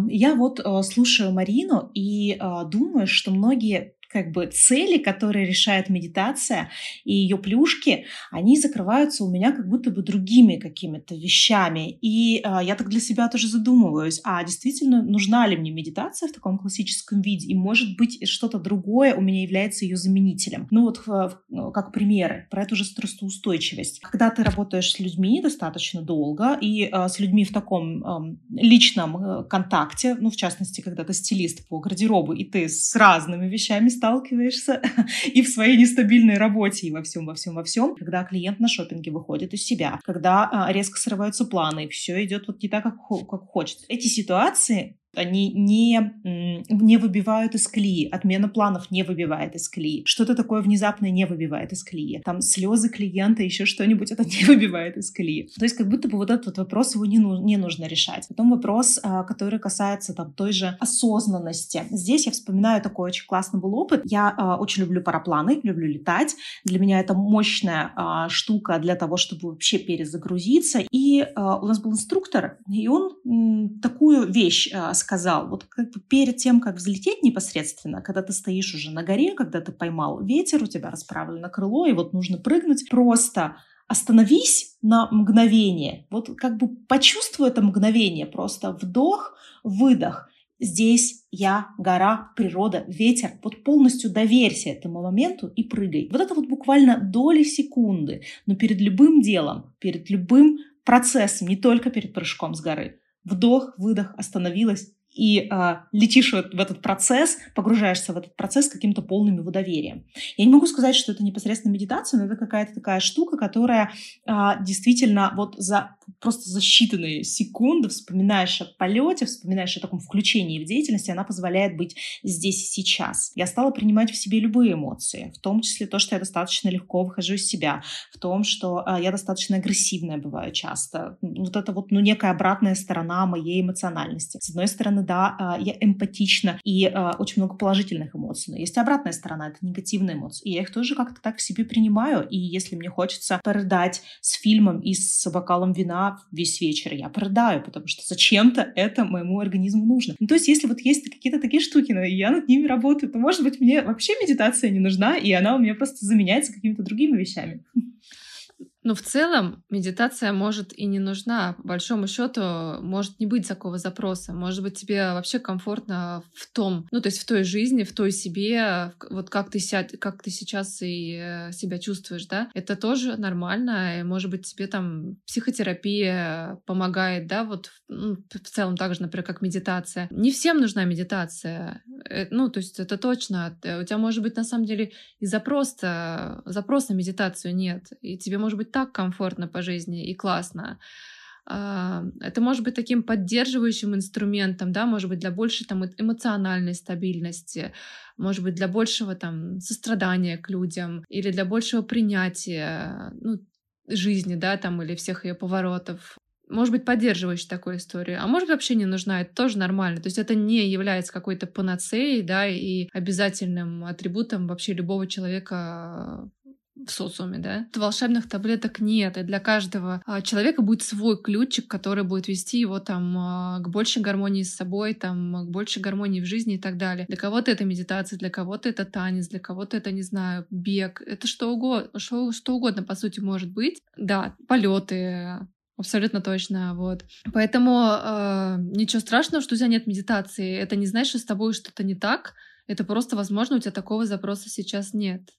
C: Я вот э, слушаю Марину и э, думаю, что многие как бы цели, которые решает медитация и ее плюшки, они закрываются у меня как будто бы другими какими-то вещами. И э, я так для себя тоже задумываюсь, а действительно нужна ли мне медитация в таком классическом виде? И может быть что-то другое у меня является ее заменителем. Ну вот э, как примеры про эту же стрессоустойчивость. Когда ты работаешь с людьми достаточно долго и э, с людьми в таком э, личном э, контакте, ну в частности, когда ты стилист по гардеробу, и ты с разными вещами сталкиваешься и в своей нестабильной работе, и во всем, во всем, во всем, когда клиент на шопинге выходит из себя, когда а, резко срываются планы, и все идет вот не так, как, как хочется. Эти ситуации они не, не выбивают из колеи, отмена планов не выбивает из колеи, что-то такое внезапное не выбивает из колеи, там слезы клиента, еще что-нибудь, это не выбивает из колеи. То есть как будто бы вот этот вот вопрос его не, ну, не нужно решать. Потом вопрос, а, который касается там той же осознанности. Здесь я вспоминаю такой очень классный был опыт. Я а, очень люблю парапланы, люблю летать. Для меня это мощная а, штука для того, чтобы вообще перезагрузиться. И у нас был инструктор, и он такую вещь сказал, вот как бы перед тем, как взлететь непосредственно, когда ты стоишь уже на горе, когда ты поймал ветер, у тебя расправлено крыло, и вот нужно прыгнуть, просто остановись на мгновение, вот как бы почувствуй это мгновение, просто вдох, выдох. Здесь я, гора, природа, ветер. Вот полностью доверься этому моменту и прыгай. Вот это вот буквально доли секунды, но перед любым делом, перед любым процессом, не только перед прыжком с горы. Вдох, выдох, остановилась, и а, летишь в, этот процесс, погружаешься в этот процесс каким-то полным его доверием. Я не могу сказать, что это непосредственно медитация, но это какая-то такая штука, которая а, действительно вот за просто за считанные секунды вспоминаешь о полете, вспоминаешь о таком включении в деятельности, она позволяет быть здесь и сейчас. Я стала принимать в себе любые эмоции, в том числе то, что я достаточно легко выхожу из себя, в том, что а, я достаточно агрессивная бываю часто. Вот это вот ну, некая обратная сторона моей эмоциональности. С одной стороны, да, а, я эмпатична и а, очень много положительных эмоций, но есть обратная сторона, это негативные эмоции. И я их тоже как-то так в себе принимаю. И если мне хочется порыдать с фильмом и с бокалом вина весь вечер, я порыдаю, потому что зачем-то это моему организму нужно. Ну, то есть, если вот есть какие-то такие штуки, но я над ними работаю, то, может быть, мне вообще медитация не нужна, и она у меня просто заменяется какими-то другими вещами.
D: Но в целом медитация может и не нужна. По большому счету может не быть такого запроса. Может быть, тебе вообще комфортно в том, ну, то есть в той жизни, в той себе, вот как ты, ся, как ты сейчас и э, себя чувствуешь, да? Это тоже нормально. И, может быть, тебе там психотерапия помогает, да, вот ну, в целом так же, например, как медитация. Не всем нужна медитация. Э, ну, то есть это точно. Э, у тебя может быть на самом деле и запрос, запрос на медитацию нет. И тебе может быть так комфортно по жизни и классно. А, это может быть таким поддерживающим инструментом, да, может быть, для большей там, эмоциональной стабильности, может быть, для большего там, сострадания к людям или для большего принятия ну, жизни, да, там, или всех ее поворотов. Может быть, поддерживающей такую историю, а может вообще не нужна, это тоже нормально. То есть это не является какой-то панацеей, да, и обязательным атрибутом вообще любого человека в социуме, да. Волшебных таблеток нет, и для каждого а, человека будет свой ключик, который будет вести его там а, к большей гармонии с собой, там, к большей гармонии в жизни и так далее. Для кого-то это медитация, для кого-то это танец, для кого-то это, не знаю, бег, это что угодно, что, что угодно, по сути, может быть. Да, полеты, Абсолютно точно, вот. Поэтому э, ничего страшного, что у тебя нет медитации. Это не значит, что с тобой что-то не так. Это просто, возможно, у тебя такого запроса сейчас нет.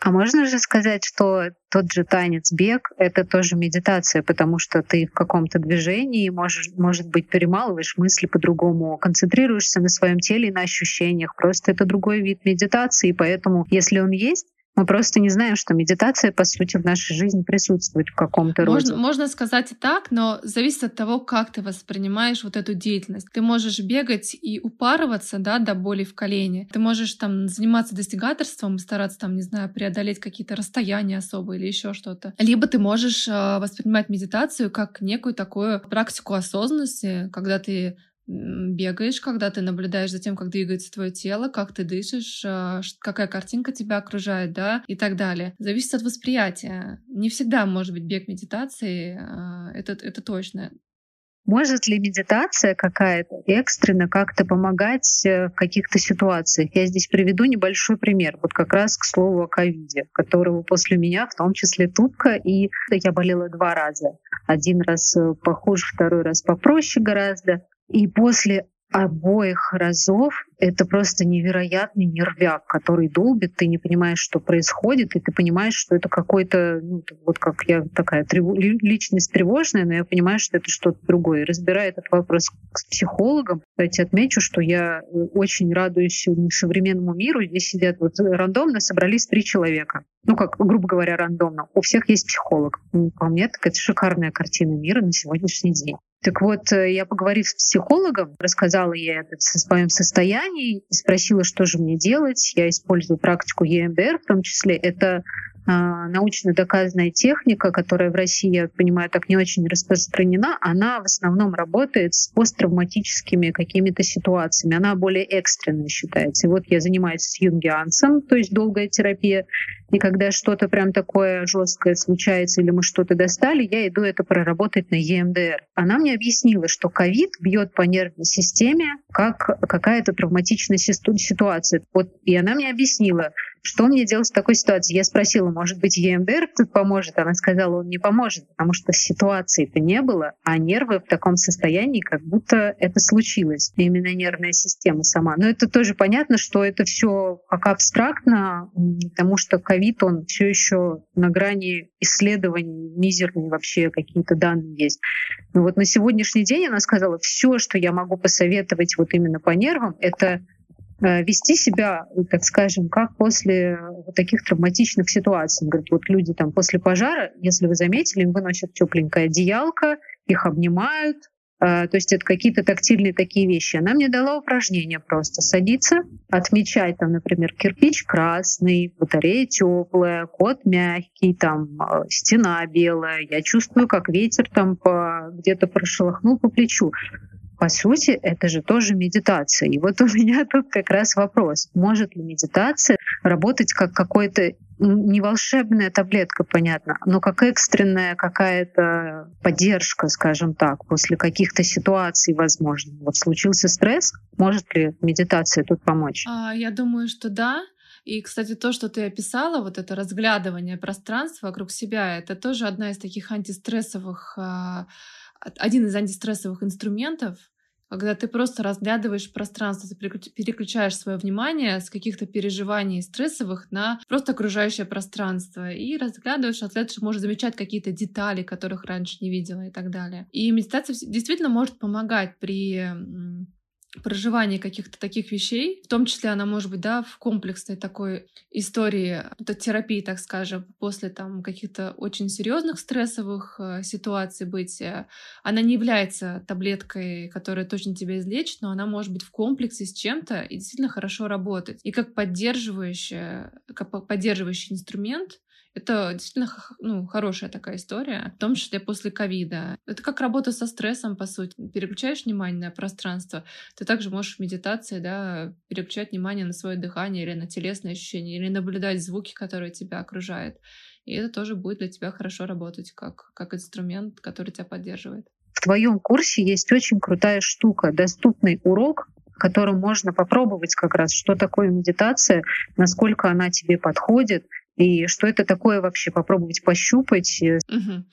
B: А можно же сказать, что тот же танец, бег — это тоже медитация, потому что ты в каком-то движении, можешь, может быть, перемалываешь мысли по-другому, концентрируешься на своем теле и на ощущениях. Просто это другой вид медитации, поэтому если он есть, мы просто не знаем, что медитация, по сути, в нашей жизни присутствует в каком-то
D: роде. Можно сказать и так, но зависит от того, как ты воспринимаешь вот эту деятельность. Ты можешь бегать и упарываться, да, до боли в колене. Ты можешь там заниматься достигаторством, стараться там, не знаю, преодолеть какие-то расстояния особые или еще что-то. Либо ты можешь э, воспринимать медитацию как некую такую практику осознанности, когда ты бегаешь, когда ты наблюдаешь за тем, как двигается твое тело, как ты дышишь, а, какая картинка тебя окружает, да, и так далее. Зависит от восприятия. Не всегда может быть бег медитации, а, это, это точно.
B: Может ли медитация какая-то экстренно как-то помогать э, в каких-то ситуациях? Я здесь приведу небольшой пример. Вот как раз к слову о ковиде, которого после меня в том числе тупка, и я болела два раза. Один раз э, похуже, второй раз попроще гораздо. И после обоих разов это просто невероятный нервяк, который долбит, ты не понимаешь, что происходит, и ты понимаешь, что это какой-то, ну, вот как я такая трев... личность тревожная, но я понимаю, что это что-то другое. Разбирая этот вопрос с психологом, кстати, отмечу, что я очень радуюсь современному миру. Здесь сидят вот рандомно, собрались три человека. Ну, как, грубо говоря, рандомно. У всех есть психолог. По мне, так это шикарная картина мира на сегодняшний день. Так вот, э, я поговорив с психологом, рассказала ей со своем состоянии спросила, что же мне делать. Я использую практику ЕМДР в том числе. Это научно доказанная техника, которая в России, я понимаю, так не очень распространена, она в основном работает с посттравматическими какими-то ситуациями. Она более экстренной считается. И вот я занимаюсь с юнгиансом, то есть долгая терапия, и когда что-то прям такое жесткое случается или мы что-то достали, я иду это проработать на ЕМДР. Она мне объяснила, что ковид бьет по нервной системе как какая-то травматичная ситуация. Вот, и она мне объяснила, что мне делать в такой ситуации? Я спросила, может быть, ЕМДР тут поможет? Она сказала, он не поможет, потому что ситуации-то не было, а нервы в таком состоянии, как будто это случилось. Именно нервная система сама. Но это тоже понятно, что это все пока абстрактно, потому что ковид, он все еще на грани исследований, мизерные вообще какие-то данные есть. Но вот на сегодняшний день она сказала, все, что я могу посоветовать вот именно по нервам, это вести себя, так скажем, как после вот таких травматичных ситуаций. Говорит, вот люди там после пожара, если вы заметили, им выносят тепленькое одеялко, их обнимают, э, то есть это какие-то тактильные такие вещи. Она мне дала упражнение просто садиться, отмечать там, например, кирпич красный, батарея теплая, кот мягкий, там э, стена белая. Я чувствую, как ветер там где-то прошелохнул по плечу по сути, это же тоже медитация. И вот у меня тут как раз вопрос, может ли медитация работать как какой-то не волшебная таблетка, понятно, но как экстренная какая-то поддержка, скажем так, после каких-то ситуаций, возможно. Вот случился стресс, может ли медитация тут помочь?
D: А, я думаю, что да. И, кстати, то, что ты описала, вот это разглядывание пространства вокруг себя, это тоже одна из таких антистрессовых, а, один из антистрессовых инструментов, когда ты просто разглядываешь пространство, ты переключаешь свое внимание с каких-то переживаний стрессовых на просто окружающее пространство и разглядываешь, дальше можешь замечать какие-то детали, которых раньше не видела и так далее. И медитация действительно может помогать при проживание каких-то таких вещей, в том числе она может быть, да, в комплексной такой истории это терапии, так скажем, после там каких-то очень серьезных стрессовых э, ситуаций быть. Э, она не является таблеткой, которая точно тебя излечит, но она может быть в комплексе с чем-то и действительно хорошо работать. И как поддерживающий, как поддерживающий инструмент это действительно ну, хорошая такая история, в том числе после ковида. Это как работа со стрессом, по сути. Переключаешь внимание на пространство, ты также можешь в медитации да, переключать внимание на свое дыхание или на телесные ощущения, или наблюдать звуки, которые тебя окружают. И это тоже будет для тебя хорошо работать как, как инструмент, который тебя поддерживает.
B: В твоем курсе есть очень крутая штука, доступный урок, которым можно попробовать как раз, что такое медитация, насколько она тебе подходит, и что это такое вообще, попробовать пощупать.
D: Угу.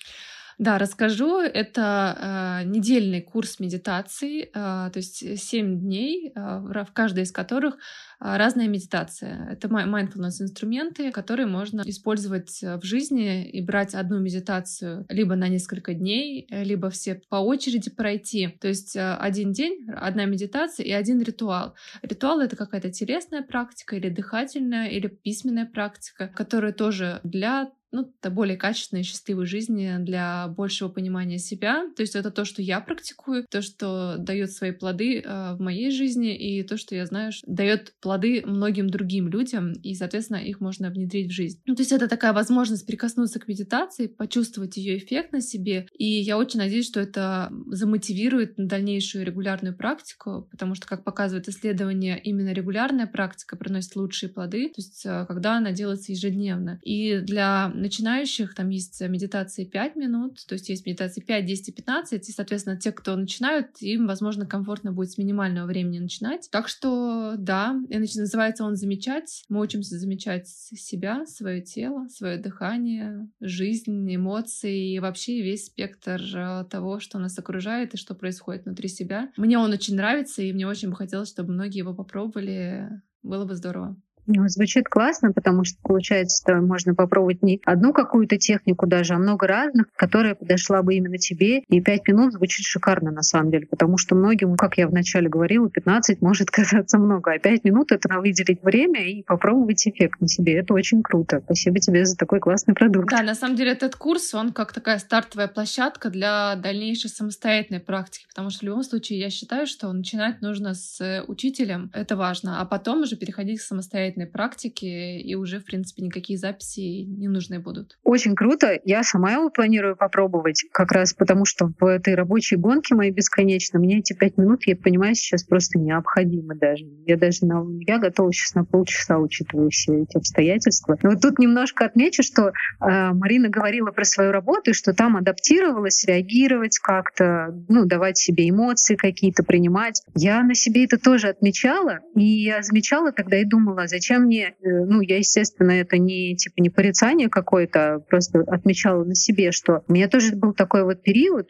D: Да, расскажу. Это э, недельный курс медитации, э, то есть 7 дней, э, в каждой из которых э, разная медитация. Это mindfulness инструменты, которые можно использовать в жизни и брать одну медитацию либо на несколько дней, либо все по очереди пройти. То есть э, один день, одна медитация и один ритуал. Ритуал — это какая-то телесная практика или дыхательная, или письменная практика, которая тоже для ну, более качественной и счастливой жизни, для большего понимания себя. То есть это то, что я практикую, то, что дает свои плоды э, в моей жизни, и то, что я знаю, дает плоды многим другим людям, и, соответственно, их можно внедрить в жизнь. Ну, то есть это такая возможность прикоснуться к медитации, почувствовать ее эффект на себе, и я очень надеюсь, что это замотивирует на дальнейшую регулярную практику, потому что, как показывает исследование, именно регулярная практика приносит лучшие плоды, то есть э, когда она делается ежедневно. И для начинающих там есть медитации 5 минут, то есть есть медитации 5, 10 и 15, и, соответственно, те, кто начинают, им, возможно, комфортно будет с минимального времени начинать. Так что, да, и называется он «Замечать». Мы учимся замечать себя, свое тело, свое дыхание, жизнь, эмоции и вообще весь спектр э, того, что нас окружает и что происходит внутри себя. Мне он очень нравится, и мне очень бы хотелось, чтобы многие его попробовали. Было бы здорово.
B: Ну, звучит классно, потому что, получается, что можно попробовать не одну какую-то технику даже, а много разных, которая подошла бы именно тебе. И пять минут звучит шикарно, на самом деле, потому что многим, как я вначале говорила, 15 может казаться много, а пять минут — это выделить время и попробовать эффект на себе. Это очень круто. Спасибо тебе за такой классный продукт.
D: Да, на самом деле этот курс, он как такая стартовая площадка для дальнейшей самостоятельной практики, потому что в любом случае я считаю, что начинать нужно с учителем, это важно, а потом уже переходить к самостоятельной самостоятельной практики, и уже, в принципе, никакие записи не нужны будут.
B: Очень круто. Я сама его планирую попробовать, как раз потому что в этой рабочей гонке моей бесконечно мне эти пять минут, я понимаю, сейчас просто необходимы даже. Я даже на, я готова сейчас на полчаса, учитывая все эти обстоятельства. Но вот тут немножко отмечу, что э, Марина говорила про свою работу, и что там адаптировалась, реагировать как-то, ну, давать себе эмоции какие-то принимать. Я на себе это тоже отмечала, и я замечала тогда и думала, зачем зачем мне, э, ну, я, естественно, это не, типа, не порицание какое-то, просто отмечала на себе, что у меня тоже был такой вот период,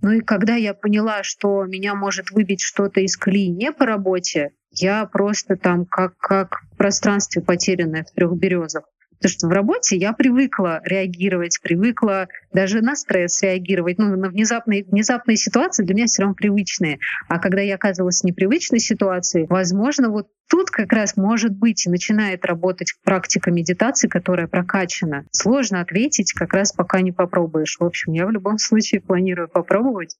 B: ну и когда я поняла, что меня может выбить что-то из колеи не по работе, я просто там как, как в пространстве потерянное в трех березах. Потому что в работе я привыкла реагировать, привыкла даже на стресс реагировать. Ну, на внезапные, внезапные ситуации для меня все равно привычные. А когда я оказывалась в непривычной ситуации, возможно, вот тут как раз может быть и начинает работать практика медитации, которая прокачана. Сложно ответить, как раз пока не попробуешь. В общем, я в любом случае планирую попробовать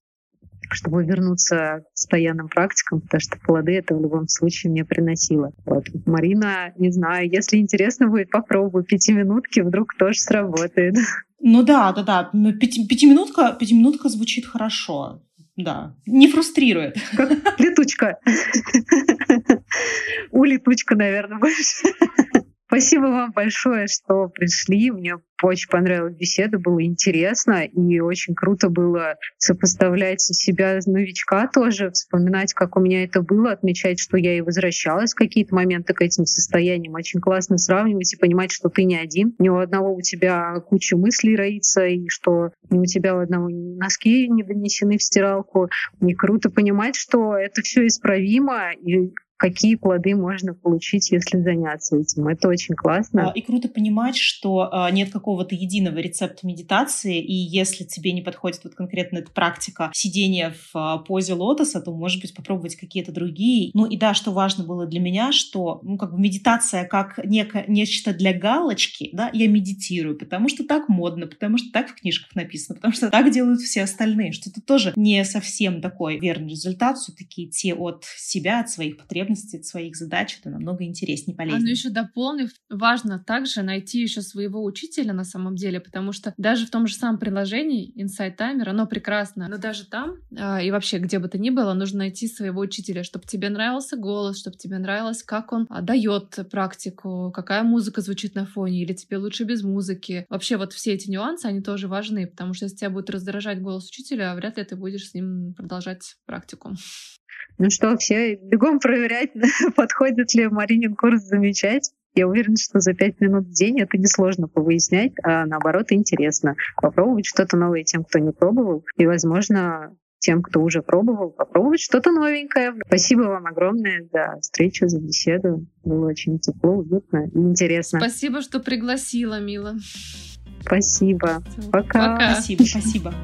B: чтобы вернуться к постоянным практикам, потому что плоды это в любом случае мне приносило. Вот. Марина, не знаю, если интересно будет, попробуй пятиминутки, вдруг тоже сработает.
C: Ну да, да, да. Пяти, пятиминутка, пятиминутка звучит хорошо. Да, не фрустрирует.
B: Как летучка. У летучка, наверное, больше. Спасибо вам большое, что пришли. Мне очень понравилась беседа, было интересно и очень круто было сопоставлять себя новичка тоже, вспоминать, как у меня это было, отмечать, что я и возвращалась в какие-то моменты к этим состояниям. Очень классно сравнивать и понимать, что ты не один, не у одного у тебя куча мыслей роится, и что не у тебя у одного носки не донесены в стиралку. И круто понимать, что это все исправимо, и какие плоды можно получить, если заняться этим. Это очень классно.
C: А, и круто понимать, что а, нет какого-то единого рецепта медитации, и если тебе не подходит вот конкретно эта практика сидения в а, позе лотоса, то, может быть, попробовать какие-то другие. Ну и да, что важно было для меня, что ну, как бы медитация как неко, нечто для галочки, да, я медитирую, потому что так модно, потому что так в книжках написано, потому что так делают все остальные, что это тоже не совсем такой верный результат, все-таки идти от себя, от своих потребностей потребности, от своих задач, это намного интереснее, полезнее.
D: А ну еще дополнив, важно также найти еще своего учителя на самом деле, потому что даже в том же самом приложении Insight Timer, оно прекрасно, но даже там э, и вообще где бы то ни было, нужно найти своего учителя, чтобы тебе нравился голос, чтобы тебе нравилось, как он а, дает практику, какая музыка звучит на фоне, или тебе лучше без музыки. Вообще вот все эти нюансы, они тоже важны, потому что если тебя будет раздражать голос учителя, вряд ли ты будешь с ним продолжать практику.
B: Ну что, все бегом проверять, подходит ли Маринин курс замечать. Я уверена, что за пять минут в день это несложно повыяснять, а наоборот интересно. Попробовать что-то новое тем, кто не пробовал, и, возможно, тем, кто уже пробовал, попробовать что-то новенькое. Спасибо вам огромное за встречу, за беседу. Было очень тепло, уютно и интересно.
D: Спасибо, что пригласила, Мила.
B: Спасибо. Пока.
C: Пока. Спасибо, спасибо.